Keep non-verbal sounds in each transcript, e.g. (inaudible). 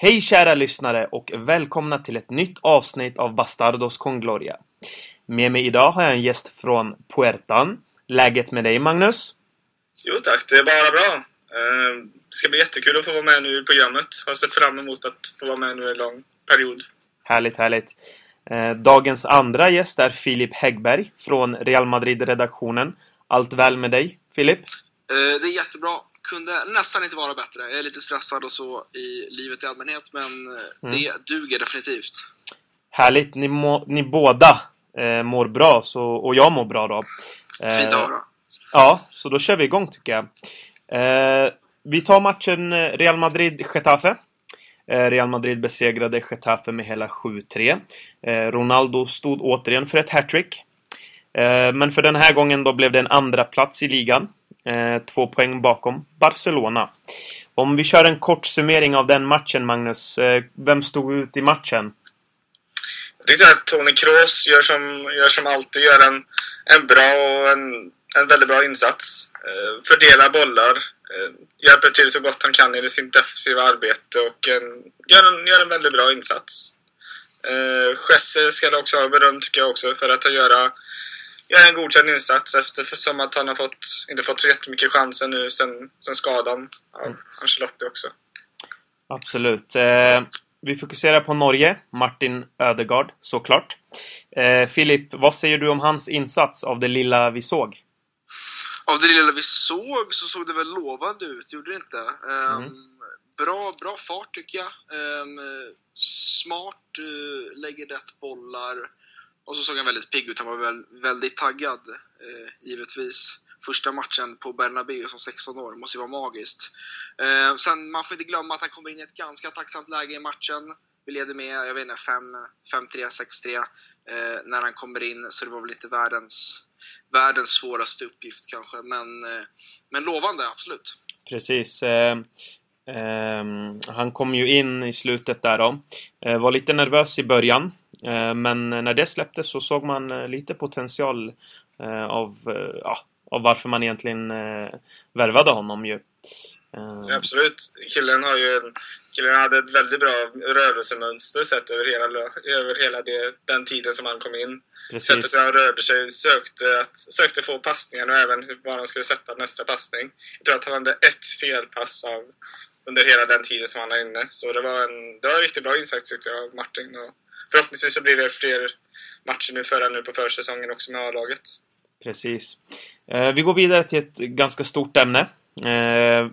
Hej kära lyssnare och välkomna till ett nytt avsnitt av Bastardos con Gloria. Med mig idag har jag en gäst från Puertan. Läget med dig Magnus? Jo tack, det är bara bra. Eh, Det ska bli jättekul att få vara med nu i programmet. Jag har sett fram emot att få vara med nu en lång period. Härligt, härligt. Eh, Dagens andra gäst är Filip Häggberg från Real Madrid-redaktionen. Allt väl med dig, Filip? Eh, Det är jättebra. Kunde nästan inte vara bättre. Jag är lite stressad och så i livet i allmänhet, men eh, det duger definitivt. Härligt. Ni, må, ni båda eh, mår bra, så, och jag mår bra då. Fint att höra. Ja, så då kör vi igång tycker jag. Eh, vi tar matchen eh, Real Madrid-Getafe. Eh, Real Madrid besegrade Getafe med hela 7-3. Eh, Ronaldo stod återigen för ett hattrick. Eh, men för den här gången då blev det en andra plats i ligan. Eh, två poäng bakom Barcelona. Om vi kör en kort summering av den matchen, Magnus. Eh, vem stod ut i matchen? Jag tyckte att Toni Kroos gör som, gör som alltid, gör en, en bra och en, en väldigt bra insats. Eh, fördelar bollar, eh, hjälper till så gott han kan i sitt defensiva arbete och en, gör, en, gör en väldigt bra insats. Eh, Jesse ska också ha beröm tycker jag också för att göra, göra en godkänd insats eftersom att han har fått, inte fått så jättemycket chanser nu sen, sen skadan av Ancelotti också. Absolut. Eh, vi fokuserar på Norge. Martin Ödegaard, såklart. Eh, Filip, vad säger du om hans insats av det lilla vi såg? Av det lilla vi såg så såg det väl lovande ut, gjorde det inte? Ehm, Mm. bra, bra fart tycker jag. Ehm, smart, uh, lägger rätt bollar. Och så såg han väldigt pigg ut. Han var väl, väldigt taggad, eh, givetvis. Första matchen på Bernabéu som 16 år måste ju vara magiskt. Eh, sen, man får inte glömma att han kommer in i ett ganska tacksamt läge i matchen. Vi leder med, jag vet inte, 5-3, 6-3 eh, när han kommer in. Så det var väl inte världens, världens svåraste uppgift kanske. Men, eh, men lovande, absolut. Precis. Eh, eh han kom ju in i slutet där då. Eh, var lite nervös i början. Eh, men när det släpptes så såg man eh, lite potential eh, av, ja, av varför man egentligen värvade honom ju. Ja, absolut. Killen, har ju en, killen hade ett väldigt bra rörelsemönster sett över hela, över hela det, den tiden som han kom in. precis. Sättet hur han rörde sig, sökte, att, sökte få passningen och även var han skulle sätta nästa passning. Jag tror att han hade ett felpass av, under hela den tiden som han var inne. Så det var en, det var en riktigt bra insats tyckte jag Martin. Och förhoppningsvis så blir det fler matcher nu förra nu på försäsongen också med A-laget. Precis. Eh, vi går vidare till ett ganska stort ämne. Eh,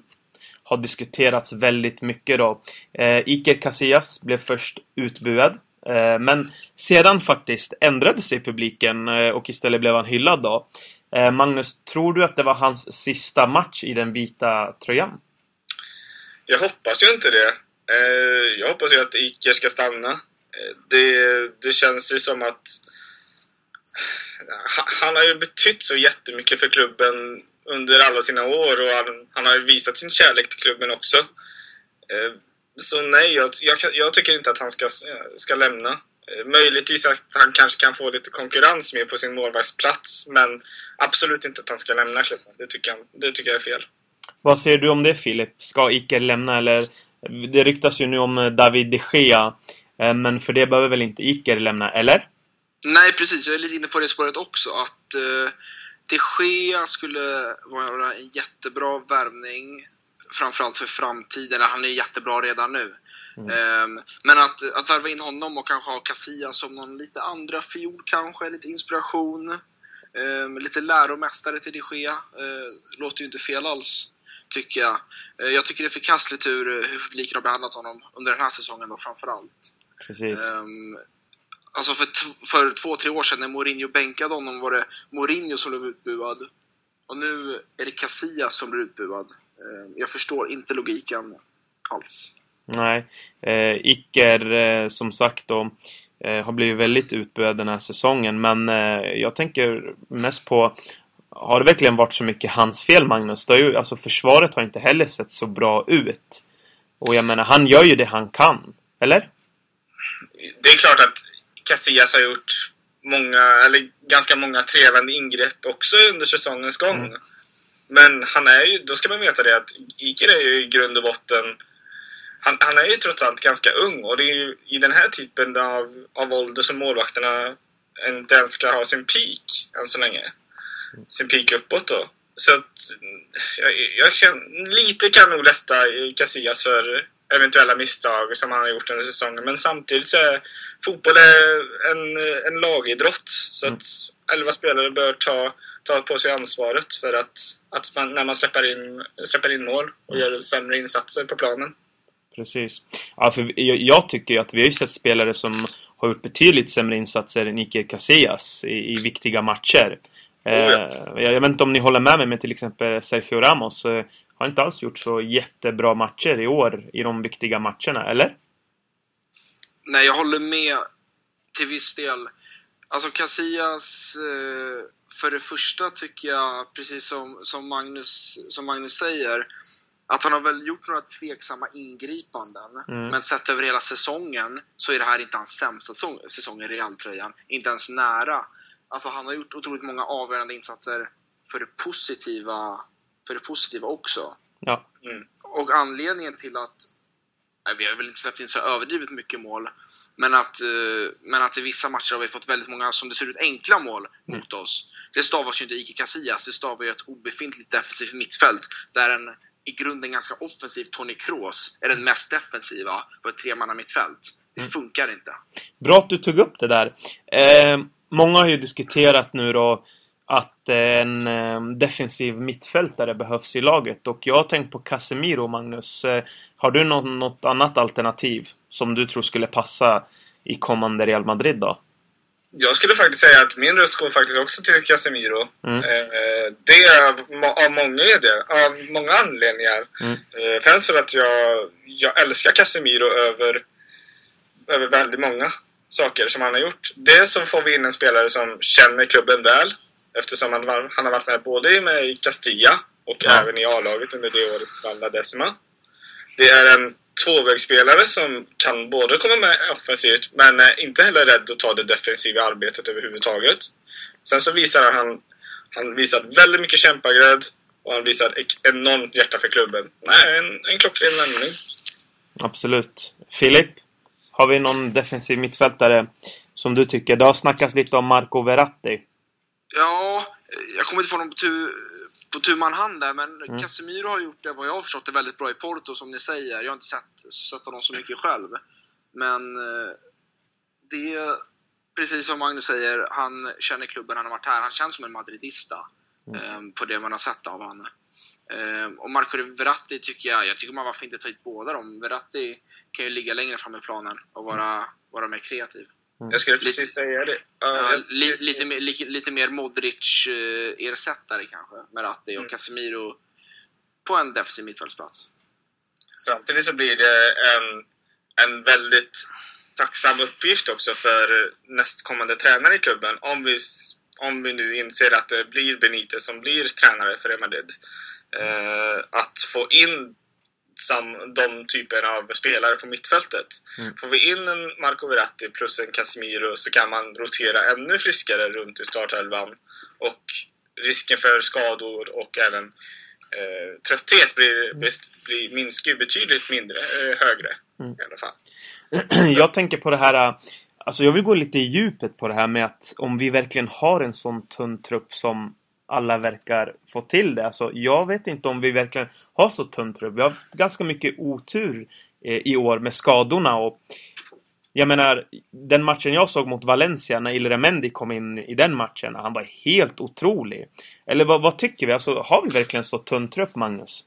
har diskuterats väldigt mycket då. Eh, Iker Casillas blev först utbuad. Eh, men sedan faktiskt ändrade sig publiken eh, och istället blev han hyllad då. Eh, Magnus, tror du att det var hans sista match i den vita tröjan? Jag hoppas ju inte det. Eh, jag hoppas ju att Iker ska stanna. Det, det känns ju som att han har ju betytt så jättemycket för klubben under alla sina år och han, han har ju visat sin kärlek till klubben också. Eh, så nej, jag, jag, jag tycker inte att han ska, ska lämna. Eh, möjligtvis att han kanske kan få lite konkurrens med på sin målvaktsplats men absolut inte att han ska lämna klubben. Det tycker jag, det tycker jag är fel. Vad säger du om det Filip? Ska Iker lämna eller? Det ryktas ju nu om David de Gea. Eh, men för det behöver väl inte Iker lämna, eller? Nej, precis. Jag är lite inne på det spåret också. Att uh, de Gea skulle vara en jättebra värvning. Framförallt för framtiden. Han är jättebra redan nu. Ehm, men att, att värva in honom och kanske ha Casillas som någon lite andra fiol kanske, lite inspiration. Ehm, lite läromästare till de Gea. eh, låter ju inte fel alls, tycker jag. Jag tycker det är förkastligt hur, hur publiken har behandlat honom under den här säsongen då framförallt. Precis. Um, alltså för, för två, tre år sedan när Mourinho bänkade honom var det Mourinho som blev utbuad. Och nu är det Casillas som blir utbuad. Ehm, jag förstår inte logiken alls. Nej. Eh, Iker, eh, som sagt då, eh, har blivit väldigt utbuad den här säsongen. Men eh, jag tänker mest på... Har det verkligen varit så mycket hans fel, Magnus? Det har ju, alltså, försvaret har inte heller sett så bra ut. Och jag menar, han gör ju det han kan. Eller? Det är klart att Casillas har gjort många, eller ganska många trevande ingrepp också under säsongens gång. Mm. Men han är ju, då ska man veta det att Iker är ju i grund och botten han, han är ju trots allt ganska ung och det är ju i den här typen av, av ålder som målvakterna inte ens ska ha sin peak än så länge. Sin peak uppåt då. Så att jag, jag kan, lite kan nog lästa Casillas för eventuella misstag som han har gjort under säsongen. Men samtidigt så är fotboll är en, en lagidrott. Så att elva spelare bör ta, ta på sig ansvaret för att, att man, när man släpper in, släpper in mål och gör sämre insatser på planen. Precis. Ja, för jag, jag tycker att vi har ju sett spelare som har gjort betydligt sämre insatser än Iker Casillas i, i viktiga matcher. Oh, ja. Eh, jag, jag vet inte om ni håller med mig, men till exempel Sergio Ramos eh, har inte alls gjort så jättebra matcher i år i de viktiga matcherna, eller? Nej, jag håller med till viss del. Alltså Casillas, eh, för det första tycker jag, precis som, som, Magnus, som Magnus säger, att han har väl gjort några tveksamma ingripanden. Mm. Men sett över hela säsongen så är det här inte hans sämsta säsong, säsong i Realtröjan. Inte ens nära. Alltså han har gjort otroligt många avgörande insatser för det positiva, för det positiva också. Ja. Mm. Och anledningen till att, nej, vi har väl inte släppt in så överdrivet mycket mål, men att, eh, men att i vissa matcher har vi fått väldigt många, som det ser ut, enkla mål Mm. mot oss. Det stavas ju inte Ike Casillas, det stavar ju ett obefintligt defensivt mittfält där en i grunden ganska offensiv Tony Kroos är den mest defensiva på ett tremanna mittfält. Det Mm. funkar inte. Bra att du tog upp det där. Eh, många har ju diskuterat nu då att en eh, defensiv mittfältare behövs i laget och jag har tänkt på Casemiro, Magnus. Eh, har du något, annat alternativ som du tror skulle passa i kommande Real Madrid då? Jag skulle faktiskt säga att min röst går faktiskt också till Casemiro. Mm. Eh, det är av, må- av, många, idéer, av många anledningar. Mm. Främst för att jag, jag älskar Casemiro över, över väldigt många saker som han har gjort. Dels så får vi in en spelare som känner klubben väl. Eftersom han, var, han har varit med både med i Castilla och Ja. även i A-laget under det året La Decima. Det är en tvåvägsspelare som kan både komma med offensivt men är inte heller rädd att ta det defensiva arbetet överhuvudtaget. Sen så visar han, han visar väldigt mycket kämpaglöd och han visar enormt hjärta för klubben. Nej, en, en klockren vändning. Absolut. Filip? Har vi någon defensiv mittfältare som du tycker? Det har snackats lite om Marco Verratti. Ja, jag kommer inte få någon på tu, på tu man hand där, men Mm. Casemiro har gjort det, vad jag har förstått det, väldigt bra i Porto som ni säger. Jag har inte sett, sett honom så mycket själv. Men eh, det, precis som Magnus säger, han känner klubben, han har varit här. Han känns som en madridista Mm. eh, på det man har sett av honom. Eh, och Marco Verratti tycker jag, jag tycker man varför inte ta hit båda dem. Verratti kan ju ligga längre fram i planen och vara, vara mer kreativ. Jag skulle precis säga det. Ja, Ja, jag- li, lite, mer, lite, lite mer Modric-ersättare kanske, med Ratti och Mm. Casemiro på en defensiv mittfältsplats. Samtidigt så blir det en, en väldigt tacksam uppgift också för nästkommande tränare i klubben. Om vi, om vi nu inser att det blir Benitez som blir tränare för Real Madrid. Eh, att få in sam, de typerna av spelare på mittfältet. Mm. Får vi in en Marco Verratti plus en Casemiro så kan man rotera ännu friskare runt i startelvan. Och risken för skador och även eh, trötthet blir, blir, blir, minskar ju betydligt mindre, eh, högre Mm. i alla fall. (clears throat) jag tänker på det här... Alltså jag vill gå lite i djupet på det här med att om vi verkligen har en sån tunn trupp som alla verkar få till det. Alltså jag vet inte om vi verkligen har så tunn trupp. Vi har haft ganska mycket otur eh, i år med skadorna och jag menar, den matchen jag såg mot Valencia när Ilremendi kom in i den matchen, han var helt otrolig. Eller vad, vad tycker vi? Alltså, har vi verkligen så tunn trupp, Magnus?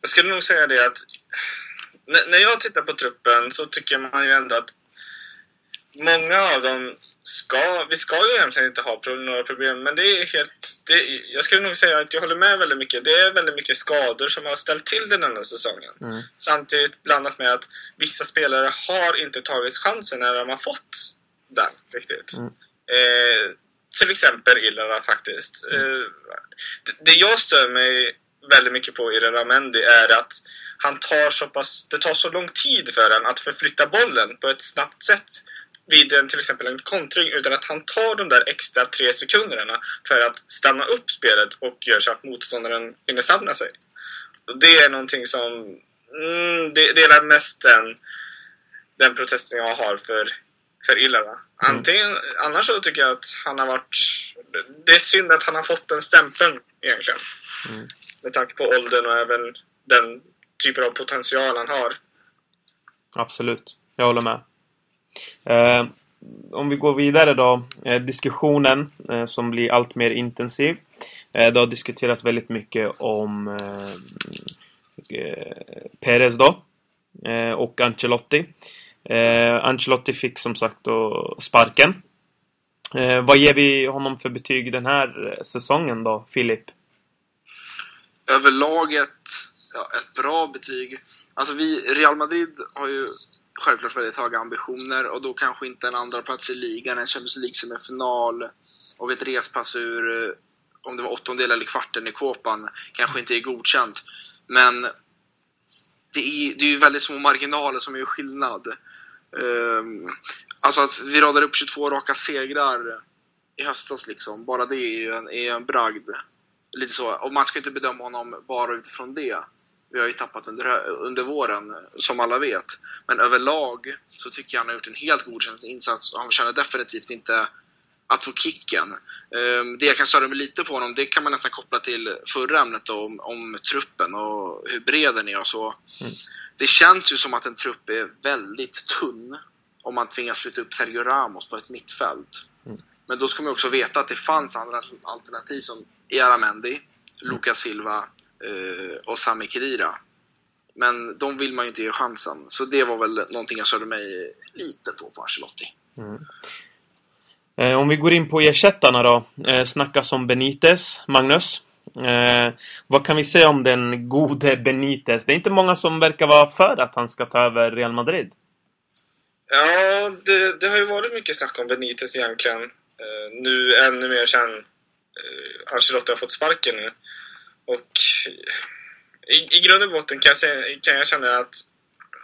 Jag skulle nog säga det att när jag tittar på truppen så tycker man ju ändå att många av dem ska, vi ska ju egentligen inte ha några problem, men det är helt... Det, jag skulle nog säga att jag håller med väldigt mycket. Det är väldigt mycket skador som har ställt till den denna säsongen. Mm. Samtidigt blandat med att vissa spelare har inte tagit chansen när de har fått den riktigt. Mm. Eh, till exempel Illara faktiskt. Eh, det, det jag stör mig väldigt mycket på i Ramendi är att han tar så pass, det tar så lång tid för honom att förflytta bollen på ett snabbt sätt vid en, till exempel en kontring utan att han tar de där extra tre sekunderna för att stanna upp spelet och gör så att motståndaren hinner samla sig. Och det är någonting som Mm, det, det är mest den, den protesten jag har för, för Illara. Antingen, mm. Annars så tycker jag att han har varit... Det är synd att han har fått den stämpeln egentligen. Mm. Med tanke på åldern och även den typen av potential han har. Absolut. Jag håller med. Eh, om vi går vidare då. Eh, diskussionen eh, som blir allt mer intensiv. Eh, det har diskuterats väldigt mycket om eh, eh, Perez då. Eh, och Ancelotti. Eh, Ancelotti fick som sagt då sparken. Eh, vad ger vi honom för betyg den här säsongen då, Filip? Överlag ett, ja, ett bra betyg. Alltså vi, Real Madrid har ju självklart väldigt höga ambitioner och då kanske inte en andra plats i ligan, en Champions League-semifinal och ett respass ur, eh, om det var åttondel eller kvarten i Kåpan, kanske inte är godkänt. Men det är, det är ju väldigt små marginaler som gör skillnad. Um, alltså att vi radar upp 22 raka segrar i höstas liksom, bara det är ju en, är en bragd. Lite så. Och man ska inte bedöma honom bara utifrån det. Vi har ju tappat under, under våren, som alla vet. Men överlag så tycker jag han har gjort en helt godkänd insats och han känner definitivt inte att få kicken. Ehm, det jag kan störa mig lite på honom, det kan man nästan koppla till förra ämnet då, om, om truppen och hur bred den är och så. Mm. Det känns ju som att en trupp är väldigt tunn om man tvingas flytta upp Sergio Ramos på ett mittfält. Mm. Men då ska man också veta att det fanns andra alternativ som Iaramendi, mm. Lucas Silva och Sami Khedira. Men de vill man ju inte ge chansen. Så det var väl någonting jag störde mig lite på på Ancelotti. Mm. Eh, om vi går in på ersättarna då. Eh, snackas om Benitez, Magnus. Eh, vad kan vi säga om den gode Benitez? Det är inte många som verkar vara för att han ska ta över Real Madrid. Ja, det, det har ju varit mycket snack om Benitez egentligen. Eh, nu ännu mer sen eh, Ancelotti har fått sparken nu. Och i, i grund och botten kan jag, kan jag känna att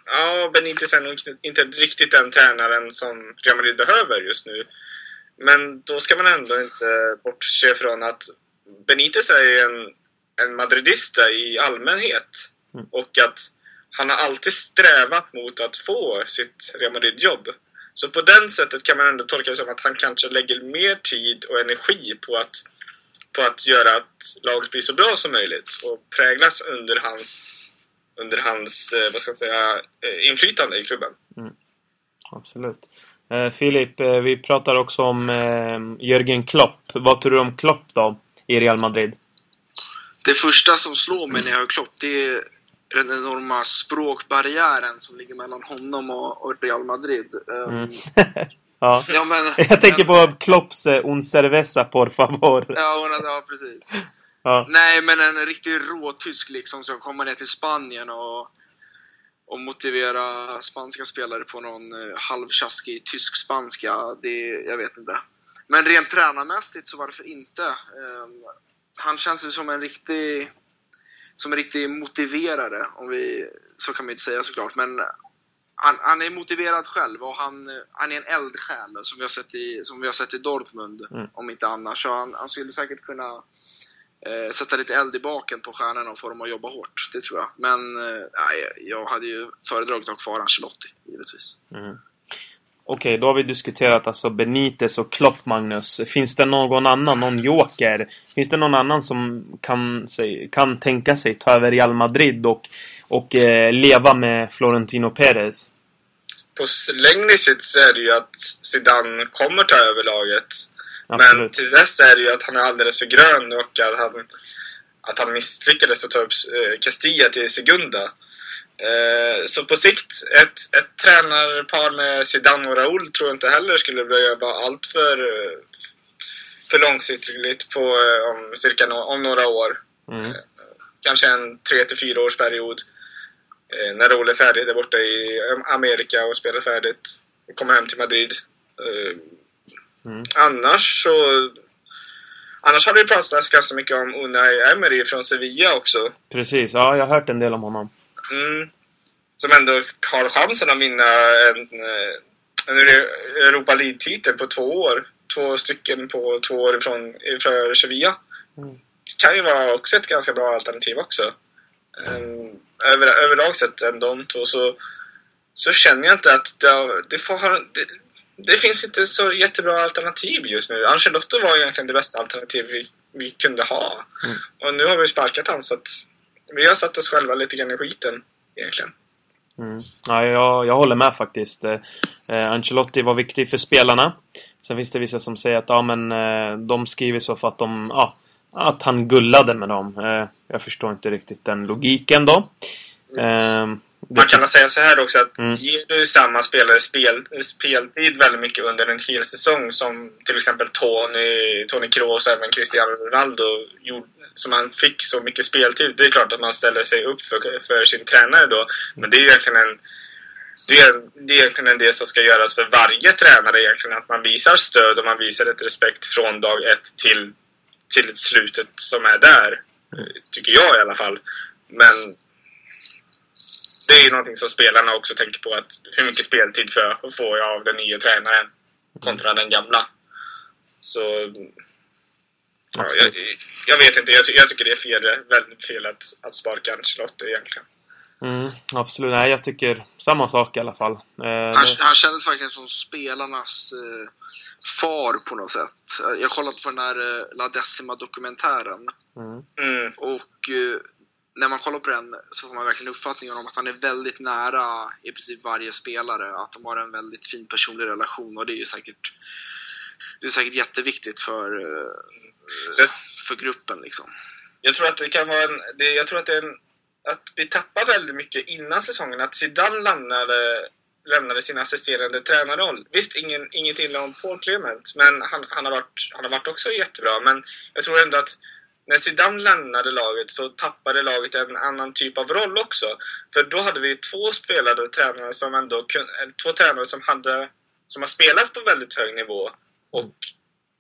ja, Benitez är nog inte riktigt den tränaren som Real Madrid behöver just nu. Men då ska man ändå inte bortse från att Benitez är en, en madridista i allmänhet. Mm. Och att han har alltid strävat mot att få sitt Real Madrid-jobb. Så på den sättet kan man ändå tolka det som att han kanske lägger mer tid och energi på att, på att göra att laget blir så bra som möjligt och präglas under hans, under hans eh, vad ska jag säga, eh, inflytande i klubben. Mm. Absolut. Eh, Filip, eh, vi pratar också om eh, Jörgen Klopp. Vad tror du om Klopp då, i Real Madrid? Det första som slår mig när jag hör Klopp, det är den enorma språkbarriären som ligger mellan honom och, och Real Madrid. Um, mm. (laughs) ja. ja. men, (laughs) jag tänker men, på Klopps eh, Un cerveza por favor. Ja, ja precis. (laughs) Ja. Nej, men en riktig råtysk liksom som kommer ner till Spanien och och motivera spanska spelare på någon eh, halvtjaskig tysk-spanska, det, jag vet inte. Men rent tränarmässigt så varför inte? Um, han känns ju som en riktig som en riktig motiverare, om vi, så kan man inte säga såklart, men han, han är motiverad själv och han, han är en eldsjäl som vi har sett i, som vi har sett i Dortmund, mm. om inte annars. Så han, han skulle säkert kunna eh, sätta lite eld i baken på stjärnorna och få dem att jobba hårt. Det tror jag. Men eh, jag hade ju föredragit att ha kvar Ancelotti, givetvis. Mm. Okej, okay, då har vi diskuterat alltså Benitez och Klopp, Magnus. Finns det någon annan, någon joker? Finns det någon annan som kan, kan tänka sig ta över Real Madrid och, och eh, leva med Florentino Perez? På längre sikt så är det ju att Zidane kommer ta över laget. Absolut. Men till dess är det ju att han är alldeles för grön och att han, att han misslyckades att ta upp eh, Castilla till Segunda. Eh, så på sikt, ett, ett tränarpar med Zidane och Raúl tror jag inte heller skulle behöva allt för, för långsiktigt på om cirka no, om några år. Mm. Kanske en tre till fyra års period. När Raúl är färdig där borta i Amerika och spelar färdigt och kommer hem till Madrid. Mm. Annars så... Annars har det pratats ganska mycket om Unai Emery från Sevilla också. Precis, ja jag har hört en del om honom. Mm. Som ändå har chansen att vinna en, en Europa League-titel på två år. Två stycken på två år ifrån, för Sevilla. Mm. Kan ju vara också ett ganska bra alternativ också. Um, över, överlag sett än de två så, så känner jag inte att det, det, får, det, det finns inte så jättebra alternativ just nu. Ancelotti var egentligen det bästa alternativ vi, vi kunde ha. Mm. Och nu har vi sparkat honom så att vi har satt oss själva lite grann i skiten egentligen. Mm. Ja, jag, jag håller med faktiskt. Eh, eh, Ancelotti var viktig för spelarna. Sen finns det vissa som säger att ja, men, eh, de skriver så för att, de, ja, att han gullade med dem. Eh, jag förstår inte riktigt den logiken då. Mm. Man kan väl säga så här också att mm. ger du samma spelare spel, speltid väldigt mycket under en hel säsong som till exempel Tony, Tony Kroos och även Cristiano Ronaldo gjorde, som han fick så mycket speltid. Det är klart att man ställer sig upp för, för sin tränare då. Men det är ju egentligen en det är, det är egentligen det som ska göras för varje tränare egentligen. Att man visar stöd och man visar ett respekt från dag ett till, till slutet som är där. Tycker jag i alla fall. Men det är ju någonting som spelarna också tänker på. att Hur mycket speltid för, får jag av den nya tränaren kontra den gamla? Så... Ja, jag, jag, vet inte. Jag, jag, tycker det är fel, väldigt fel att, att sparka Ancelotti egentligen. Mm, absolut. Nej, jag tycker samma sak i alla fall. Eh, han, han kändes verkligen som spelarnas eh, far på något sätt. Jag kollade på den här eh, La Decima-dokumentären. Mm. Mm. Och eh, när man kollar på den så får man verkligen uppfattningen om att han är väldigt nära i princip varje spelare. Att de har en väldigt fin personlig relation och det är ju säkert, det är säkert jätteviktigt för, eh, för gruppen. Liksom. Jag tror att det kan vara en, det, jag tror att det är en, att vi tappar väldigt mycket innan säsongen. Att Zidane lämnade, lämnade sin assisterande tränarroll. Visst, ingen, inget illa om Paul Clement, men han, han, har varit, han har varit också jättebra. Men jag tror ändå att när Zidane lämnade laget så tappade laget en annan typ av roll också. För då hade vi två spelade tränare som ändå eh, två tränare som hade som har spelat på väldigt hög nivå och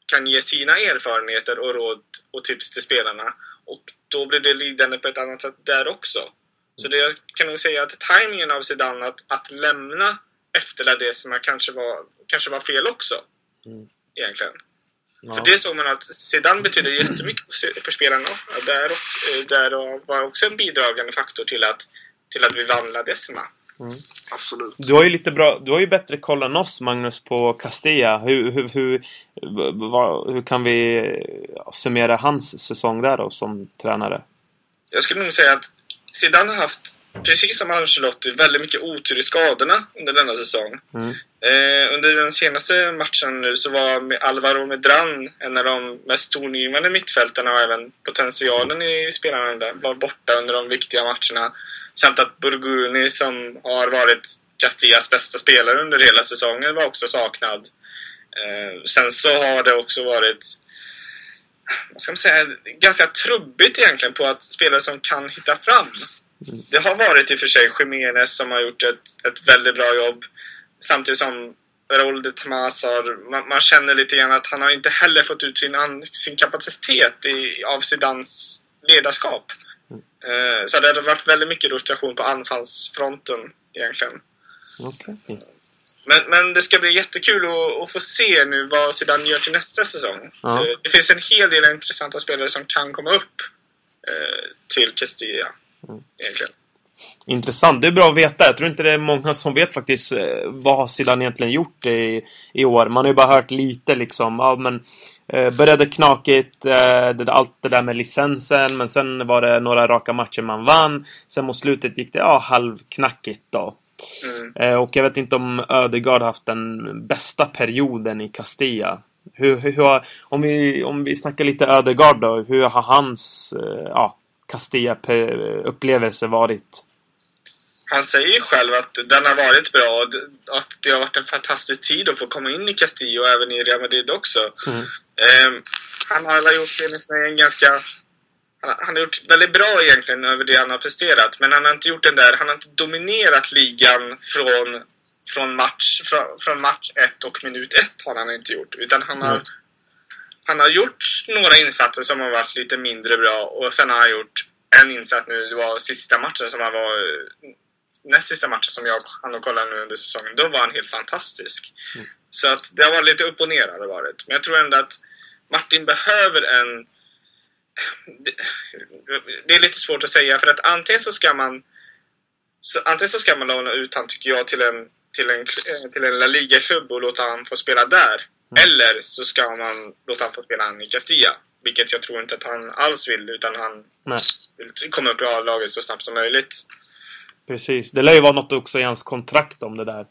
kan ge sina erfarenheter och råd och tips till spelarna. Och då blir det lidande på ett annat sätt där också. Så det jag kan nog säga att tajmingen av Zidane att, att lämna efter det som kanske var, kanske var fel också. Mm. Egentligen. Ja. För det såg man att Zidane betyder jättemycket för spelarna. Där, och, eh, där var också en bidragande faktor till att, till att vi vann La Decima. Mm. Absolut. Du har ju lite bra, du har ju bättre koll än oss Magnus på Castilla. Hur, hur, hur, vad, hur kan vi summera hans säsong där då som tränare? Jag skulle nog säga att Zidane har haft precis som Ancelotti, väldigt mycket otur i skadorna under denna säsong. Mm. Eh, under den senaste matchen nu så var Alvaro Medran en av de mest tongivande mittfältarna och även potentialen i spelarna där var borta under de viktiga matcherna. Samt att Burguni som har varit Castillas bästa spelare under hela säsongen var också saknad. Eh, sen så har det också varit vad ska man säga, ganska trubbigt egentligen på att spelare som kan hitta fram det har varit i och för sig Jiménez som har gjort ett, ett väldigt bra jobb. Samtidigt som Raúl de Tomas har... Man, man, känner lite grann att han har inte heller fått ut sin, sin kapacitet i, av Zidans ledarskap. Eh, så det har varit väldigt mycket rotation på anfallsfronten egentligen. Okay. Men, men det ska bli jättekul att, att, få se nu vad Zidane gör till nästa säsong. Ja. Eh, det finns en hel del intressanta spelare som kan komma upp eh, till Castilla. Mm. Egentligen. Intressant. Det är bra att veta. Jag tror inte det är många som vet faktiskt eh, vad har Zidane egentligen gjort i, i år. Man har ju bara hört lite liksom. Ja, men, eh, började knakigt. Eh, det, allt det där med licensen. Men sen var det några raka matcher man vann. Sen mot slutet gick det ja, halvknackigt då. Mm. Eh, och jag vet inte om Ödegaard haft den bästa perioden i Castilla. Hur, hur, hur, om, vi, om vi snackar lite Ödegaard då. Hur har hans eh, ja, Castilla-upplevelse varit? Han säger ju själv att den har varit bra och att det har varit en fantastisk tid att få komma in i Castilla och även i Real Madrid också. Mm. Um, han har gjort en ganska... Han, har gjort väldigt bra egentligen över det han har presterat men han har inte gjort den där... Han har inte dominerat ligan från, från, match, från, från match ett och minut ett har han inte gjort. Utan han har... Mm han har gjort några insatser som har varit lite mindre bra och sen har han gjort en insats nu, det var sista matchen som han var näst sista matchen som jag hann och kolla nu under säsongen, då var han helt fantastisk. Mm. Så att det har varit lite upp och ner har det varit. Men jag tror ändå att Martin behöver en det, det är lite svårt att säga för att antingen så ska man så, antingen så ska man låna ut han tycker jag till en till en, till en La Liga-klubb och låta han få spela där. Mm. Eller så ska man låta han få spela han i Castilla. Vilket jag tror inte att han alls vill, utan han Nej. vill komma upp i A-laget så snabbt som möjligt. Precis. Det lär ju vara något också i hans kontrakt om det där.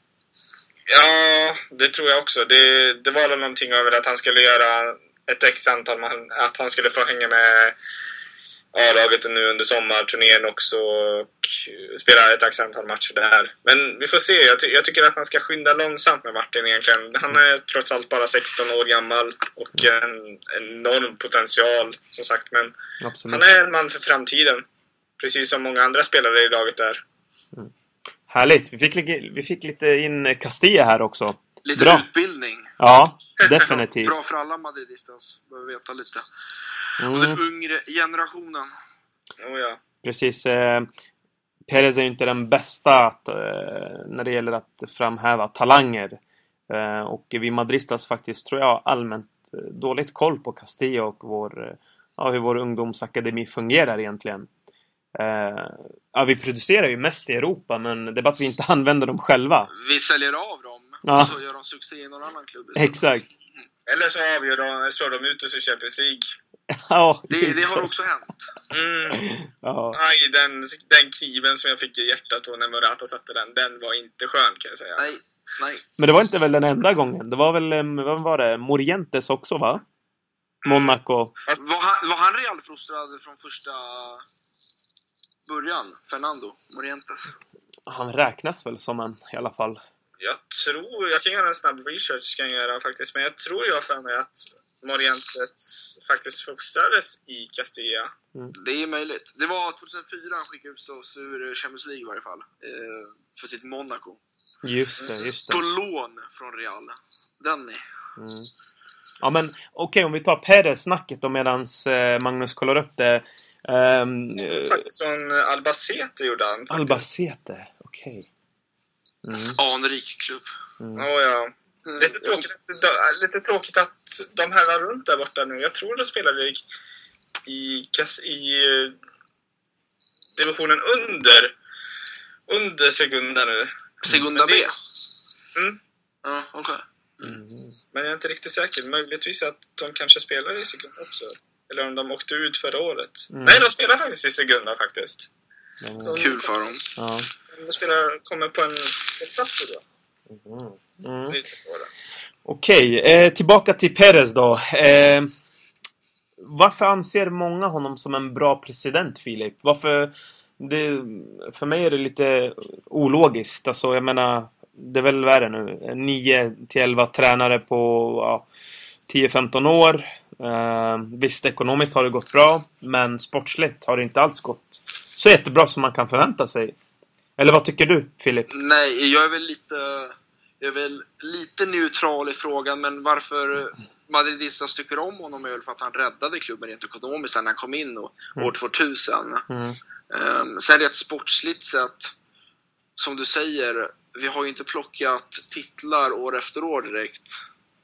Ja, det tror jag också. Det, det var någonting över att han skulle göra ett x antal, man, att han skulle få hänga med A-laget nu under sommarturnén också och spela ett x antal matcher där. Men vi får se. Jag, ty jag, tycker att man ska skynda långsamt med Martin egentligen. Han är trots allt bara 16 år gammal och en enorm potential som sagt. Men Absolut. han är en man för framtiden. Precis som många andra spelare i laget är. Mm. Härligt! Vi fick, vi fick lite in Castilla här också. Lite Bra. utbildning. Ja, (laughs) definitivt. Bra för alla madridistas. Behöver veta lite. Mm. Och den yngre generationen. Oh, ja. Precis. Eh, Perez är ju inte den bästa att, eh, när det gäller att framhäva talanger. Eh, och vi madristas faktiskt, tror jag, allmänt eh, dåligt koll på Castilla och vår, eh, ja, hur vår ungdomsakademi fungerar egentligen. Uh, ja, vi producerar ju mest i Europa, men det är bara att vi inte (laughs) använder dem själva. Vi säljer av dem, ja. och så gör de succé i någon annan klubb. Exakt. Eller så avgör de, slår de ut oss i Champions League. ja, det, det har också hänt. Mm. Ja. Aj, den, den kniven som jag fick i hjärtat då när Murata satte den, den var inte skön kan jag säga. Nej, nej. Men det var inte väl den enda gången? Det var väl, vad var det, Morientes också va? Monaco. Fast... Var han, var han realfrostrad från första början, Fernando Morientes? Han räknas väl som en i alla fall. Jag tror, jag kan göra en snabb research ska jag göra faktiskt, men jag tror jag för mig att Morientes faktiskt fostrades i Castilla. Mm. Det är möjligt. Det var 2004 han skickade ut oss ur Champions League i varje fall. Eh, för sitt Monaco. Just det, just det. På lån från Real. Den är... Mm. Ja men okej, okay, om vi tar Perez-snacket då medans eh, Magnus kollar upp det. Um, faktiskt från Albacete gjorde han. Faktiskt. Albacete, okej. Okay. Mm. Anrik klubb. Mm. Oh, ja. Mm. Lite, tråkigt, lite tråkigt att de här runt där borta nu. Jag tror de spelade i, i, i eh, divisionen under under Segunda nu. Segunda B? Mm. Ja, okej. Okay. Mm. Men jag är inte riktigt säker. Möjligtvis att de kanske spelar i Segunda också. Eller om de åkte ut förra året. Mm. Nej, de spelar faktiskt i Segunda faktiskt. Mm. Kul för dem. Ja. De spelar, kommer på en plats idag. Mm. Mm. Okej, eh, tillbaka till Perez då. Eh, varför anser många honom som en bra president, Filip? Varför... Det, för mig är det lite ologiskt. Alltså, jag menar, det är väl värre nu. 9 till 11 tränare på ja, 10-15 år. Eh, visst, ekonomiskt har det gått bra, men sportsligt har det inte alls gått så jättebra som man kan förvänta sig. Eller vad tycker du, Filip? Nej, jag är väl lite, jag är väl lite neutral i frågan, men varför Madridistas tycker om honom är väl för att han räddade klubben rent ekonomiskt när han kom in och, mm. år 2000. Mm. Um, sen rent sportsligt sett, som du säger, vi har ju inte plockat titlar år efter år direkt.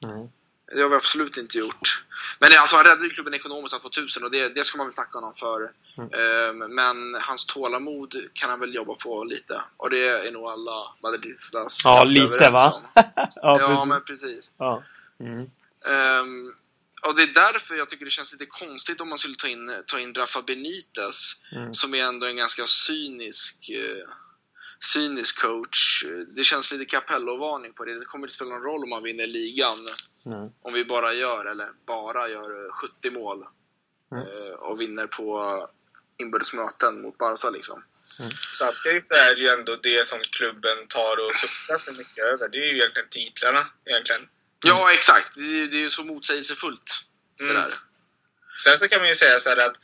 Mm. Det har vi absolut inte gjort. Men alltså, han räddade klubben ekonomiskt år 2000 och det, det ska man väl tacka honom för. Mm. Um, men hans tålamod kan han väl jobba på lite. Och det är nog alla madridistas Ja, lite va? (laughs) ja, ja men precis. Ja. Mm. Um, och det är därför jag tycker det känns lite konstigt om man skulle ta in, ta in Rafa Benitez, mm. som är ändå en ganska cynisk uh, cynisk coach. Det känns lite Capello-varning på det. Det kommer inte spela någon roll om man vinner ligan. Mm. Om vi bara gör, eller bara gör 70 mål mm. Eh, och vinner på inbördes möten mot Barca liksom. Mm. Samtidigt så är det ju ändå det som klubben tar och suktar för mycket över. Det är ju egentligen titlarna egentligen. Ja, exakt. Det är, det är ju så motsägelsefullt. Mm. Det där. Sen så kan man ju säga så att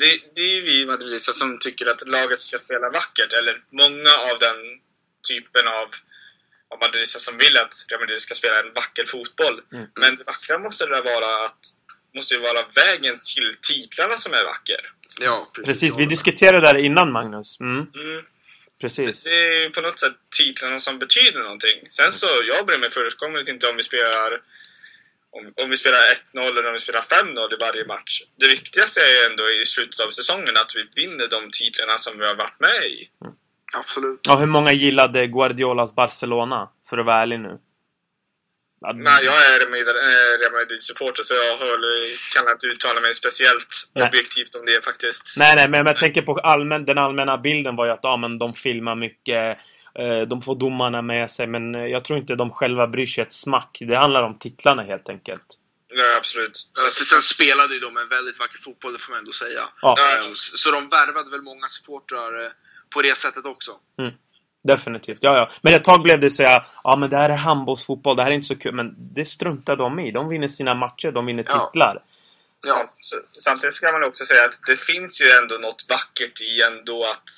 det, det är ju vi madridistar som tycker att laget ska spela vackert. Eller många av den typen av, av madridistar som vill att Real Madrid ska spela en vacker fotboll. Mm. Men det vackra måste det vara att måste ju vara vägen till titlarna som är vacker. Ja, precis. precis. Vi diskuterade det där innan, Magnus. Mm. Mm. Precis. Det är ju på något sätt titlarna som betyder någonting. Sen så, jag bryr mig fullkomligt inte om vi spelar om, om vi spelar 1-0 eller om vi spelar 5-0 i varje match. Det viktigaste är ju ändå i slutet av säsongen att vi vinner de titlarna som vi har varit med i. Absolut. Ja, hur många gillade Guardiolas Barcelona? För att vara ärlig nu. Ja, Men jag är Real eh, Real Madrid-supporter så jag håller, kan inte uttala mig speciellt Nej. objektivt om det faktiskt. Nej, nej, men jag tänker på allmän, den allmänna bilden var ju att ja, men de filmar mycket. Eh, De får domarna med sig, men eh, jag tror inte de själva bryr sig ett smack. Det handlar om titlarna helt enkelt. Ja, absolut. Sen, sen spelade ju de en väldigt vacker fotboll, det får man ändå säga. Ja, Ja. Eh, Så de värvade väl många supportrar på det sättet också. definitivt. Ja, ja. Men ett tag blev det så här, ja men det här är handbollsfotboll, det här är inte så kul. Men det struntar de i. De vinner sina matcher, de vinner Ja. titlar. Ja. Så- samtidigt ska man också säga att det finns ju ändå något vackert i ändå att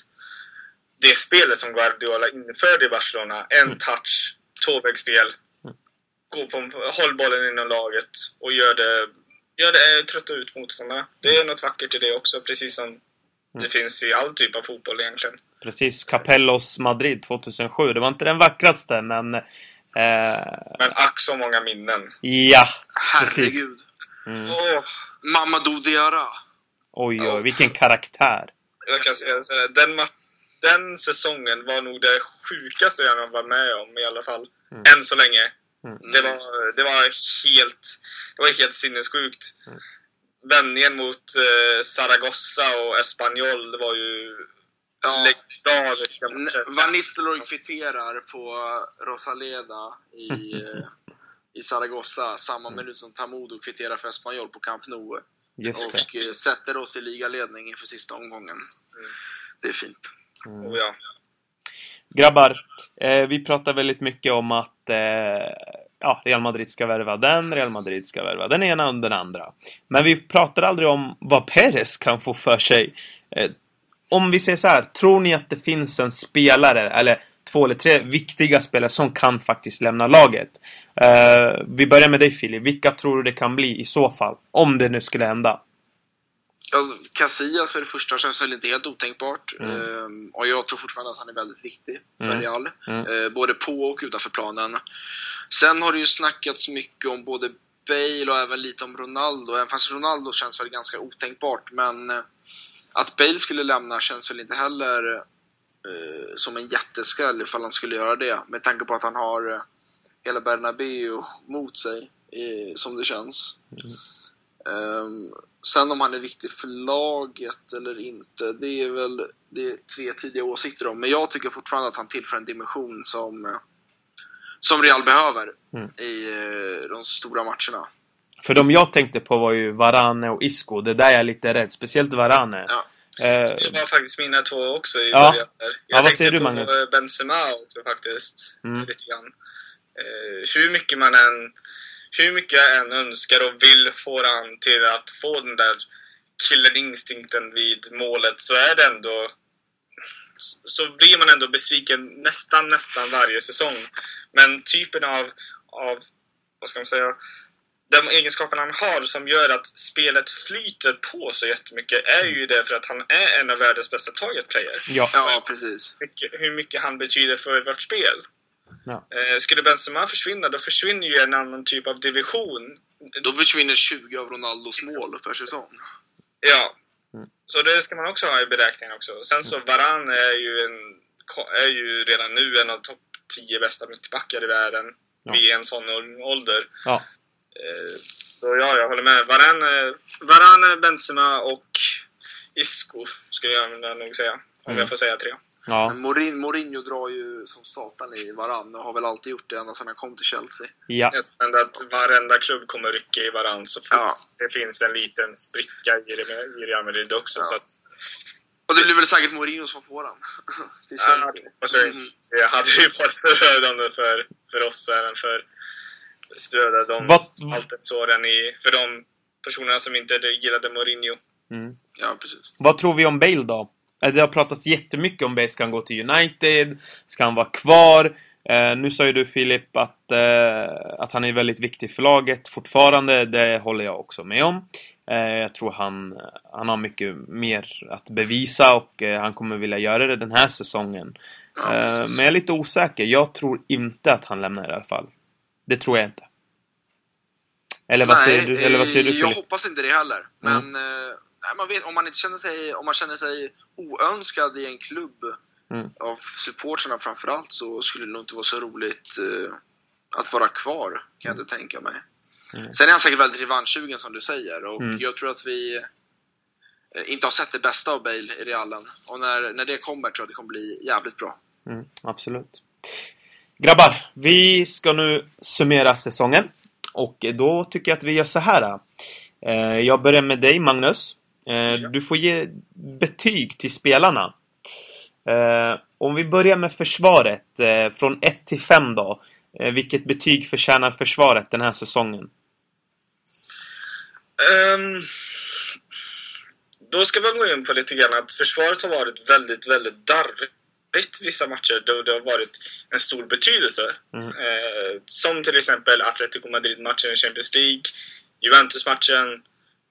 det spelet som Guardiola införde i Barcelona, en Mm. touch, tvåvägsspel, gå på, håll bollen inom laget och gör det, gör det eh, trötta ut motståndarna. Det är något vackert i det också, precis som det finns i all typ av fotboll egentligen. Precis. Capellos Madrid 2007. Det var inte den vackraste, men... Eh, Men ack så många minnen. ja. Herregud. Mm. Åh, Mamadou Diarra. Oj, oj, vilken karaktär. jag kan säga den, ma- den säsongen var nog det sjukaste jag var med om i alla fall. Mm. Än så länge. Mm. Det var, det var helt, det var helt sinnessjukt. Mm. Vändningen mot eh, Zaragoza och Espanyol, det var ju Ja. legendariska matcher. Van Nistelrooy kvitterar på Rosaleda i, (laughs) i Zaragoza samma minut som Tamudo kvitterar för Espanyol på Camp Nou. Och eh, sätter oss i ligaledning inför sista omgången. Det är fint. Mm. Oh, ja. Grabbar, eh, vi pratar väldigt mycket om att eh, ja, Real Madrid ska värva den, Real Madrid ska värva den ena och den andra. Men vi pratar aldrig om vad Perez kan få för sig. Eh, om vi säger så här, tror ni att det finns en spelare, eller två eller tre viktiga spelare som kan faktiskt lämna laget? Eh, vi börjar med dig Filip, vilka tror du det kan bli i så fall? Om det nu skulle hända. Alltså, Casillas för det första känns väl inte helt otänkbart. Mm. Ehm, och jag tror fortfarande att han är väldigt viktig för Mm. Real. Mm. Eh, både på och utanför planen. Sen har det ju snackats mycket om både Bale och även lite om Ronaldo. Även fast Ronaldo känns väl ganska otänkbart. Men eh, att Bale skulle lämna känns väl inte heller eh, som en jätteskräll ifall han skulle göra det. Med tanke på att han har eh, hela Bernabéu mot sig, eh, som det känns. Mm. Ehm, sen om han är viktig för laget eller inte, det är väl det är tre tidiga åsikter om. Men jag tycker fortfarande att han tillför en dimension som, eh, som Real behöver Mm. i eh, de stora matcherna. För de jag tänkte på var ju Varane och Isco. Det där är jag lite rädd. Speciellt Varane. Ja. Eh, Det var faktiskt mina två också i Ja. början. Där. Jag Ja, vad tänkte säger du, på Magnus? Benzema också faktiskt. Mm. Lite grann. Hur mycket man än hur mycket jag än önskar och vill få han till att få den där killerinstinkten vid målet så är det ändå så blir man ändå besviken nästan, nästan varje säsong. Men typen av, av vad ska man säga, de egenskaperna han har som gör att spelet flyter på så jättemycket är ju det för att han är en av världens bästa target player. ja. Ja, precis. Mycket, hur mycket han betyder för vårt spel. Ja. Eh, skulle Benzema försvinna, då försvinner ju en annan typ av division. Då försvinner 20 av Ronaldos mål per säsong. Ja. Mm. Så det ska man också ha i beräkningen också. Sen så Varan är ju, en, är ju redan nu en av topp 10 bästa mittbackar i världen. Ja. Vid en sån ålder. ja. Eh, Så ja, jag håller med. Varan, Varan Benzema och Isco skulle jag nog säga. Om Mm. jag får säga tre. Ja. Men Mourinho, Mourinho drar ju som satan i varann och har väl alltid gjort det ända sedan han kom till Chelsea. ja. Jag tror att varenda klubb kommer rycka i varann så fort Ja. det finns en liten spricka i i Real Madrid också. Ja. Så att, Och det blir väl säkert Mourinho som får han. (laughs) till ja, alltså, det hade ju varit förödande för, för oss och även för spröda de saltetsåren i, för de personerna som inte gillade Mourinho. Mm. Ja, precis. Vad tror vi om Bale då? Eh, Det har pratats jättemycket om Bale. Ska han gå till United? Ska han vara kvar? Eh, nu sa ju du Filip att, eh, att han är väldigt viktig för laget fortfarande. Det håller jag också med om. Eh, jag tror han, han har mycket mer att bevisa och eh, han kommer vilja göra det den här säsongen. Eh, men jag är lite osäker. Jag tror inte att han lämnar i alla fall. Det tror jag inte. Eller vad säger du, eller vad säger du jag Filip? hoppas inte det heller. Men eh, nej, man vet, om man inte känner sig, om man känner sig oönskad i en klubb Mm. av supportrarna framförallt så skulle det nog inte vara så roligt eh, att vara kvar, kan jag inte tänka mig. Mm. Sen är han säkert väldigt revanschsugen som du säger och Mm. jag tror att vi eh, inte har sett det bästa av Bale i Realen. Och när, när det kommer tror jag att det kommer bli jävligt bra. Mm, absolut. Grabbar, vi ska nu summera säsongen. Och då tycker jag att vi gör så här. Eh, Jag börjar med dig Magnus. Eh, Du får ge betyg till spelarna. Eh, Om vi börjar med försvaret. eh, Från 1 till 5 då. Vilket betyg förtjänar försvaret den här säsongen? Ehm, då ska man gå in på lite grann att försvaret har varit väldigt, väldigt darrigt vissa matcher då det har varit en stor betydelse. Mm. Eh, som till exempel Atletico Madrid-matchen i Champions League, Juventus-matchen,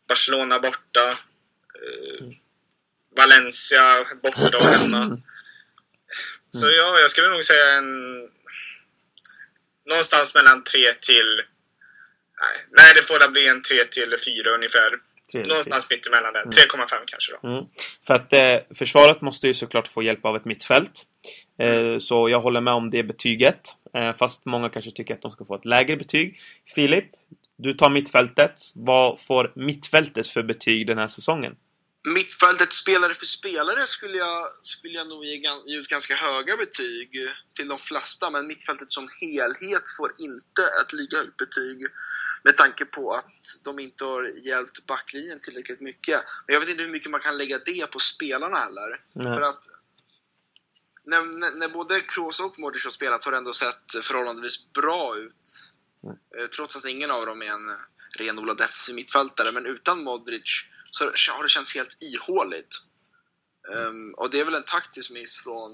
Barcelona borta, eh, Valencia borta och hemma. Så ja, jag skulle nog säga en... Någonstans mellan 3 till... Nej, nej det får väl bli en 3 till 4 ungefär. Tre, Någonstans mitt emellan där. 3,5 kanske då. Mm. För att eh, försvaret måste ju såklart få hjälp av ett mittfält. Eh, så jag håller med om det betyget. Eh, fast många kanske tycker att de ska få ett lägre betyg. Filip, du tar mittfältet. Vad får mittfältet för betyg den här säsongen? Mittfältet spelare för spelare skulle jag, skulle jag nog ge, ge ut ganska höga betyg till de flesta, men mittfältet som helhet får inte ett lika högt betyg med tanke på att de inte har hjälpt backlinjen tillräckligt mycket. Men jag vet inte hur mycket man kan lägga det på spelarna heller. Nej. För att när, när, när både Kroos och Modric har spelat har det ändå sett förhållandevis bra ut. Mm. Eh, Trots att ingen av dem är en renodlad defensiv mittfältare. Men utan Modric så har det känts helt ihåligt. Ehm, och det är väl en taktisk miss från,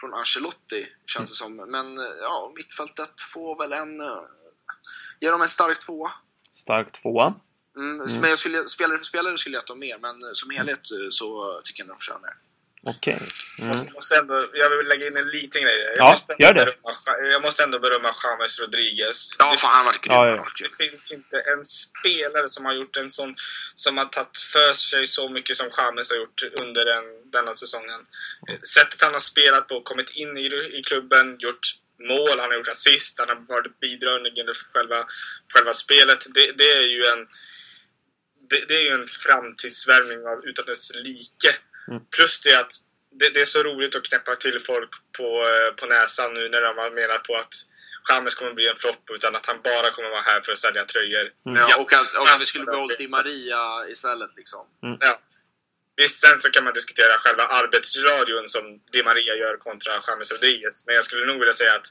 från Ancelotti, känns det som. Men ja, mittfältet får väl en... eh, Ge dem en stark tvåa. Stark tvåa. Mm, Men jag skulle, spelare för spelare skulle jag ta mer, men eh, som helhet eh, så tycker jag ändå de förtjänar Okej. Mm. Måste, måste ändå, jag vill lägga in en liten grej. Jag Ja, gör det. Berömma, jag måste ändå berömma James Rodriguez. Ja, fan han grym. Ja, ja. det finns inte en spelare som har gjort en sån... Som har tagit för sig så mycket som James har gjort under den, denna säsongen. Sättet han har spelat på, kommit in i, i klubben, gjort mål, han har gjort assist, han har varit bidragande för själva, själva spelet. Det, det är ju en... Det, det är ju en framtidsvärvning av utan dess like. Mm. Plus det att det, det är så roligt att knäppa till folk på, eh, på näsan nu när de har menat på att James kommer bli en flopp utan att han bara kommer vara här för att sälja tröjor. Ja, och att, och att vi skulle behållit Di Maria istället liksom. Ja. Visst, sen så kan man diskutera själva arbetsradion som Di Maria gör kontra James Rodriguez. Men jag skulle nog vilja säga att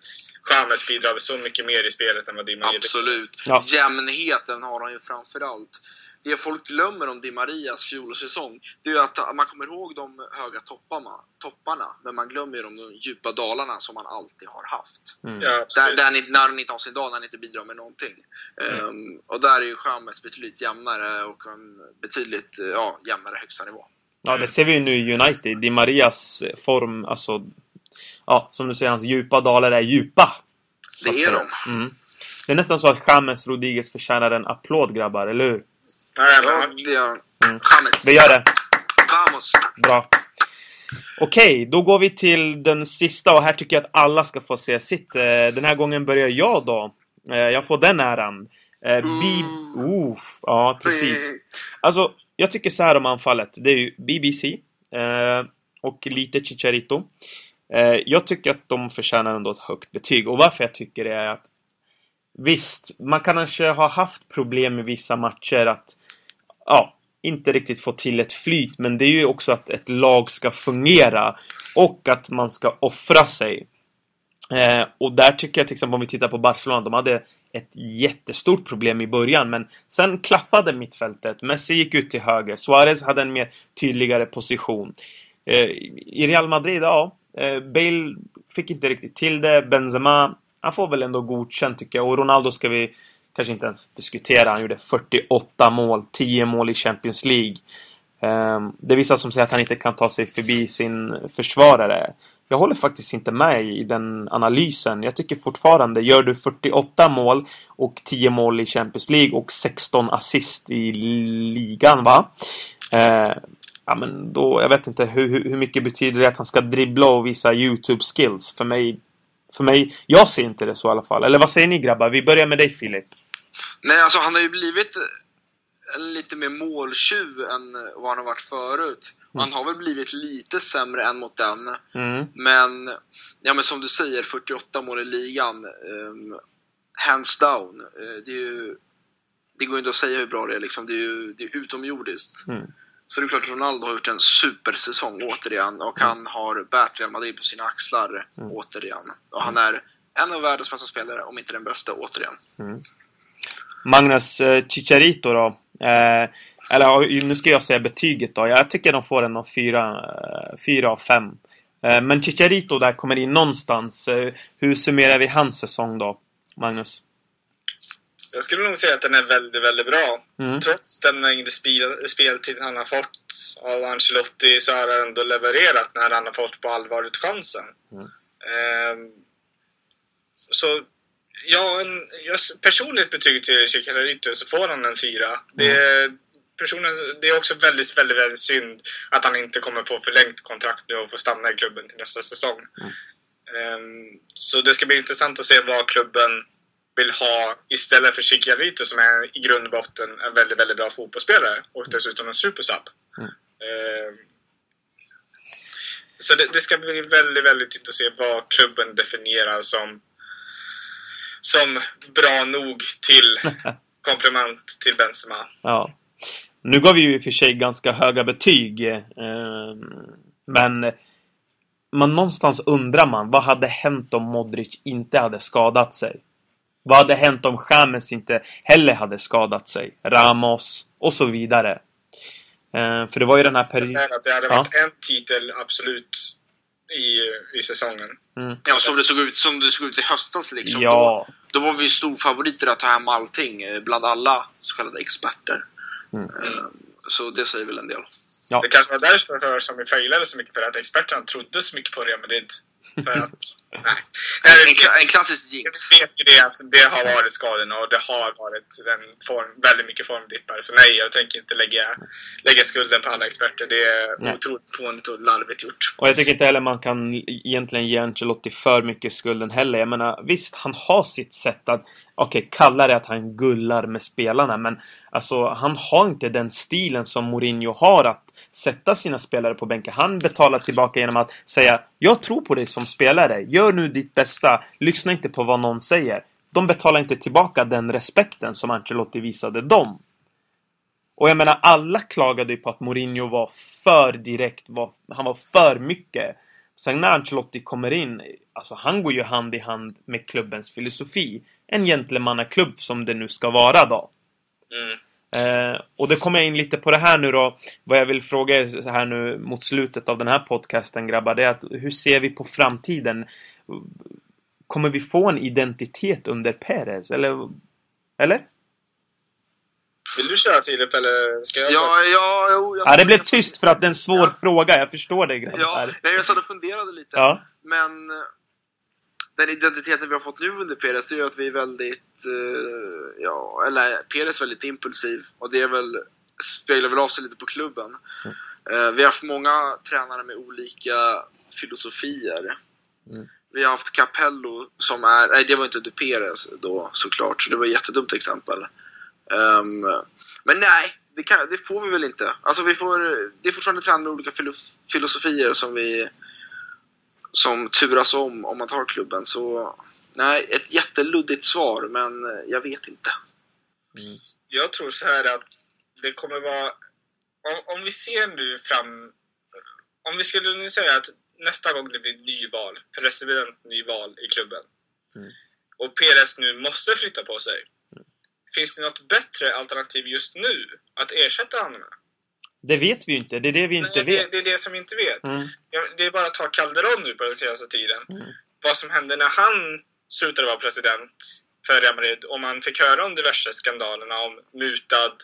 James bidrar så mycket mer i spelet än vad Di Maria Absolut. Ja. Jämnheten har han ju framförallt. Det folk glömmer om Di Marias fjolårssäsong, det är att man kommer ihåg de höga topparna, topparna men man glömmer de djupa dalarna som man alltid har haft. Mm. Ja, Där, där inte- när han inte har sin dag, när han inte bidrar med någonting. Ehm, och där är ju Chamez betydligt jämnare och en betydligt eh, ja, jämnare högsta nivå. Ja, det ser vi ju nu i United. Di Marias form, alltså... Ja, som du säger, hans djupa dalar är djupa. Det är de. Mm. Det är nästan så att James Rodriguez förtjänar en applåd, grabbar, eller hur? Ja, det är Mm. Vi gör det. Vamos! Bra. Okej, då går vi till den sista och här tycker jag att alla ska få säga sitt. Eh, Den här gången börjar jag då. Eh, Jag får den äran. Eh, Bi... Mm. Uh, ja, precis. Alltså, jag tycker så här om anfallet. Det är ju BBC eh, och lite Chicharito. Eh, jag tycker att de förtjänar ändå ett högt betyg. Och varför jag tycker det är att Visst, man kanske har haft problem i vissa matcher att ja, inte riktigt få till ett flyt. Men det är ju också att ett lag ska fungera och att man ska offra sig. Eh, och där tycker jag till exempel om vi tittar på Barcelona, de hade ett jättestort problem i början men sen klaffade mittfältet. Messi gick ut till höger, Suarez hade en mer tydligare position. Eh, I Real Madrid, ja, eh, Bale fick inte riktigt till det. Benzema, han får väl ändå godkänt tycker jag. Och Ronaldo ska vi kanske inte ens diskutera. Han gjorde 48 mål, 10 mål i Champions League. Ehm, det är vissa som säger att han inte kan ta sig förbi sin försvarare. jag håller faktiskt inte med i den analysen. Jag tycker fortfarande, gör du 48 mål och 10 mål i Champions League och 16 assist i ligan, va? Eh, ja, men då, jag vet inte hur, hur mycket betyder det att han ska dribbla och visa YouTube skills? För mig, för mig, jag ser inte det så i alla fall. Eller vad säger ni grabbar? Vi börjar med dig Filip. Nej, alltså han har ju blivit lite mer måltjuv än vad han har varit förut. Mm. Han har väl blivit lite sämre än mot den. Mm. Men, ja men som du säger, 48 mål i ligan. Um, hands down. Uh, det, ju, det går inte att säga hur bra det är liksom. Det är ju det är utomjordiskt. Mm. Så det är klart att Ronaldo har gjort en supersäsong återigen och mm. han har bärt Real Madrid på sina axlar mm. återigen. Och han är en av världens bästa spelare, om inte den bästa, återigen. Magnus eh, Chicharito då? Eh, eller nu ska jag säga betyget då. Jag tycker de får en av fyra, eh, fyra av fem. Eh, men Chicharito där kommer in någonstans. Hur summerar vi hans säsong då, Magnus? Jag skulle nog säga att den är väldigt, väldigt bra. Mm. Trots den mängd spel, speltid han har fått av Ancelotti så har han ändå levererat när han har fått på allvaret chansen. Mm. Eh, så ja, en, just personligt betyg till Chikarito så får han en fyra. Det, mm. personen, det är också väldigt, väldigt, väldigt synd att han inte kommer få förlängt kontrakt nu och få stanna i klubben till nästa säsong. Mm. Um, så det ska bli intressant att se vad klubben vill ha istället för Chikarito som är i grund och botten en väldigt, väldigt bra fotbollsspelare och dessutom en supersub. Mm. Um, så det, det, ska bli väldigt, väldigt intressant att se vad klubben definierar som som bra nog till (laughs) komplement till Benzema. Ja. Nu gav vi ju i och för sig ganska höga betyg. Eh, men man någonstans undrar man, vad hade hänt om Modric inte hade skadat sig? Vad hade hänt om James inte heller hade skadat sig? Ramos och så vidare. Eh, för det var ju den här perioden... Det hade varit ja. en titel, absolut, i, i säsongen. Mm. Ja, som det, såg ut, som det såg ut i höstas liksom. Ja. Då, då var vi storfavoriter att ta hem allting eh, bland alla så kallade experter. Mm. Eh, så det säger väl en del. Ja. Det kanske var därför som vi failade så mycket, för att experterna trodde så mycket på Real Madrid. För att (laughs) Nej. En, en klassisk jinx. Jag vet ju det att det har varit skadorna och det har varit en form, väldigt mycket formdippar. Så nej, jag tänker inte lägga, lägga skulden på alla experter. Det är nej. otroligt fånigt och larvigt gjort. Och jag tycker inte heller man kan egentligen ge Ancelotti för mycket skulden heller. Jag menar, visst, han har sitt sätt att okej, okay, kalla det att han gullar med spelarna, men alltså han har inte den stilen som Mourinho har att sätta sina spelare på bänken. Han betalar tillbaka genom att säga Jag tror på dig som spelare. Gör nu ditt bästa. Lyssna inte på vad någon säger. De betalar inte tillbaka den respekten som Ancelotti visade dem. Och jag menar, alla klagade ju på att Mourinho var för direkt. Var, han var för mycket. Sen när Ancelotti kommer in, alltså han går ju hand i hand med klubbens filosofi. En gentlemannaklubb som det nu ska vara då. Mm. Eh, och det kommer jag in lite på det här nu då. Vad jag vill fråga er så här nu mot slutet av den här podcasten grabbar. Det är att hur ser vi på framtiden? Kommer vi få en identitet under Perez? Eller? Eller? Vill du köra Filip eller ska jag? Ja, ja, jo, jag ja det blev tyst för att det är en svår ja. fråga. Jag förstår det grabbar. Ja, jag satt och funderade lite. Ja. Men den identiteten vi har fått nu under Perez, det gör att vi är väldigt, uh, ja, eller Perez är väldigt impulsiv och det är väl, speglar väl av sig lite på klubben. Mm. Uh, vi har haft många tränare med olika filosofier. Mm. Vi har haft Capello som är, nej det var inte under Perez då såklart, så det var ett jättedumt exempel. Um, men nej, det, kan, det, får vi väl inte. Alltså vi får, det är fortfarande tränare med olika filosofier som vi som turas om om man tar klubben. Så nej, ett jätteluddigt svar, men jag vet inte. Mm. Jag tror så här att det kommer vara... Om, om vi ser nu fram... Om vi skulle nu säga att nästa gång det blir nyval, presidentnyval i klubben mm. och PRS nu måste flytta på sig. Mm. Finns det något bättre alternativ just nu att ersätta honom med? Det vet vi ju inte. Det är det vi inte Nej, vet. Det, det, är det som vi inte vet. Mm. Det är bara att ta Calderon nu på den senaste tiden. Mm. Vad som hände när han slutade vara president för Real Madrid och man fick höra om diverse skandalerna om mutad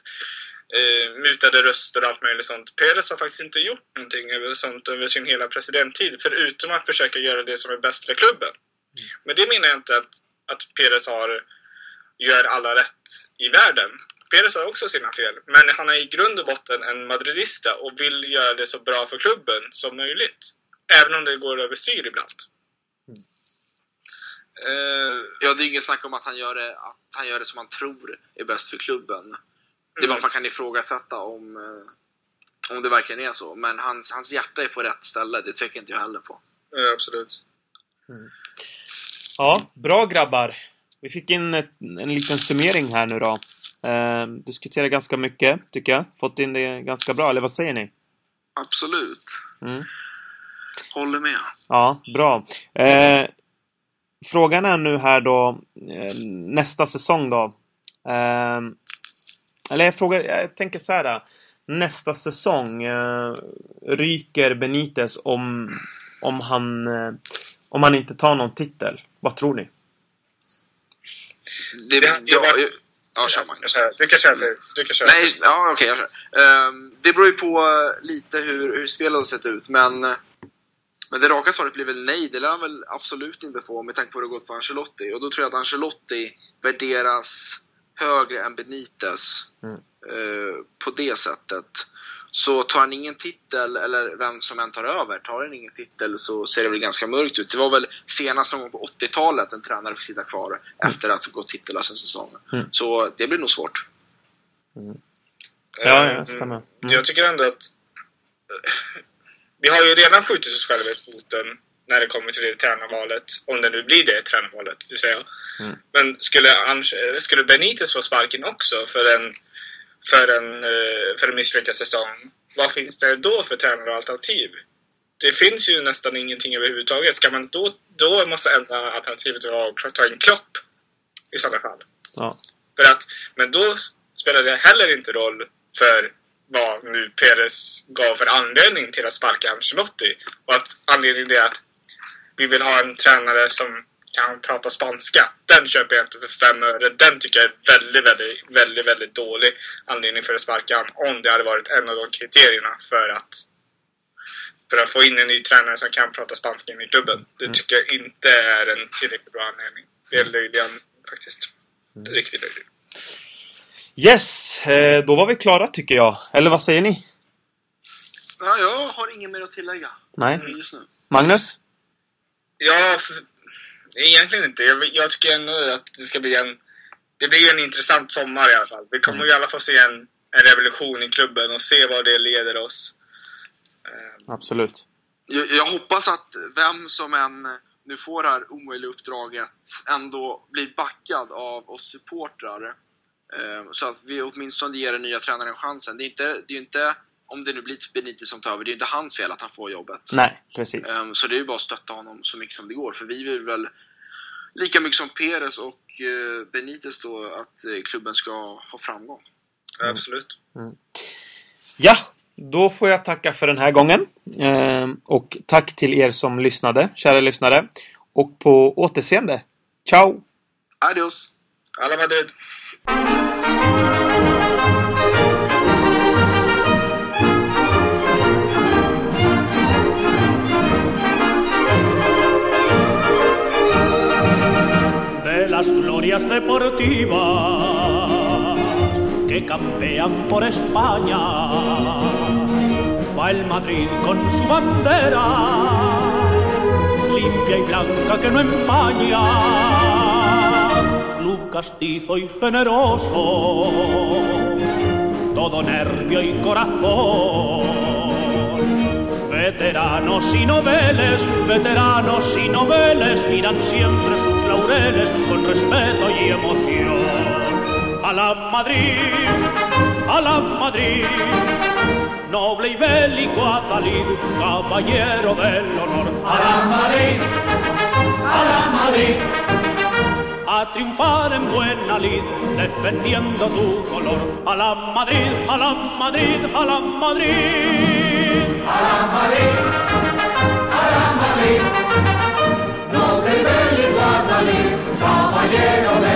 eh, mutade röster och allt möjligt sånt. Peres har faktiskt inte gjort någonting över sånt över sin hela presidenttid, förutom att försöka göra det som är bäst för klubben. Men det menar jag inte att, att Peres har, gör alla rätt i världen. Peres har också sina fel, men han är i grund och botten en madridista och vill göra det så bra för klubben som möjligt. Även om det går överstyr ibland. Eh, Ja, det är inget snack om att han gör det, att han gör det som han tror är bäst för klubben. Det är bara Mm. att man kan ifrågasätta om, eh, om det verkligen är så. Men hans, hans hjärta är på rätt ställe, det tvekar inte jag heller på. ja, absolut. Ja, bra grabbar. Vi fick in ett, en liten summering här nu då. Eh, diskuterar ganska mycket, tycker jag. Fått in det ganska bra, eller vad säger ni? Absolut. Mm. Håller med. Ja, bra. Eh, frågan är nu här då, eh, nästa säsong då. Eh, eller jag frågar, jag tänker så här. Nästa säsong, eh, ryker Benitez om, om han eh, om han inte tar någon titel? Vad tror ni? Det, Det- ja, jag var- ja, ja, kör Magnus. Du kan köra nu. Du kan köra. Nej, ja, okej, jag kör. Ehm, det beror ju på eh, lite hur, hur spelet har sett ut, men, men det raka svaret blir väl nej. Det lär han väl absolut inte få med tanke på hur det har gått för Ancelotti. Och då tror jag att Ancelotti värderas högre än Benitez Mm. eh, på det sättet. Så tar han ingen titel, eller vem som än tar över, tar han ingen titel så ser det väl ganska mörkt ut. Det var väl senast någon gång på 80-talet en tränare fick sitta kvar efter att ha gått titellös en säsong. Mm. Så det blir nog svårt. Ja, ja, Eh, stämmer. Mm. Jag tycker ändå att... Vi har ju redan skjutit oss själva i foten när det kommer till det tränarvalet. Om det nu blir det tränarvalet, vill säga. Mm. Men skulle, skulle Benitez få sparken också för en, för en, eh, för en misslyckad säsong? Vad finns det då för tränaralternativ? Det finns ju nästan ingenting överhuvudtaget. Ska man då, då måste enda alternativet vara att ta in Klopp i sådana fall. Ja. För att, men då spelar det heller inte roll för vad nu Perez gav för anledning till att sparka Ancelotti. Och att anledningen är att vi vill ha en tränare som kan prata spanska. Den köper jag inte för fem öre. Den tycker jag är väldigt, väldigt, väldigt, väldigt dålig anledning för att sparka han. Om det hade varit en av de kriterierna för att för att få in en ny tränare som kan prata spanska in i klubben. Det tycker jag inte är en tillräckligt bra anledning. Det är löjlig faktiskt. Riktigt löjlig. Yes, eh, då var vi klara tycker jag. Eller vad säger ni? Ja, jag har inget mer att tillägga Nej? just nu. Magnus? Ja, för, egentligen inte. Jag, jag tycker ändå att det ska bli en... Det blir ju en intressant sommar i alla fall. Vi kommer Mm. ju alla fall se en, en revolution i klubben och se var det leder oss. Eh, Absolut. Jag, jag hoppas att vem som än nu får det här omöjliga uppdraget ändå blir backad av oss supportrar. Eh, Så att vi åtminstone ger den nya tränaren chansen. Det är, inte, det är ju inte, om det nu blir Benitez som tar över, det är ju inte hans fel att han får jobbet. Nej, precis. Eh, Så det är ju bara att stötta honom så mycket som det går. För vi vill väl lika mycket som Perez och eh, Benitez då att eh, klubben ska ha framgång. Absolut. Ja, då får jag tacka för den här gången. Eh, och tack till er som lyssnade, kära lyssnare. Och på återseende. Ciao! Adios! Alla Madrid! Deportivas que campean por España. Va el Madrid con su bandera, limpia y blanca que no empaña. Club castizo y generoso, todo nervio y corazón. Veteranos y noveles, veteranos y noveles miran siempre sus laureles con respeto y emoción. A la Madrid, a la Madrid, noble y bélico Adalid, caballero del honor. A la Madrid, a la Madrid, a triunfar en buena lid, defendiendo tu color. A la Madrid, a la Madrid, a la Madrid caballero de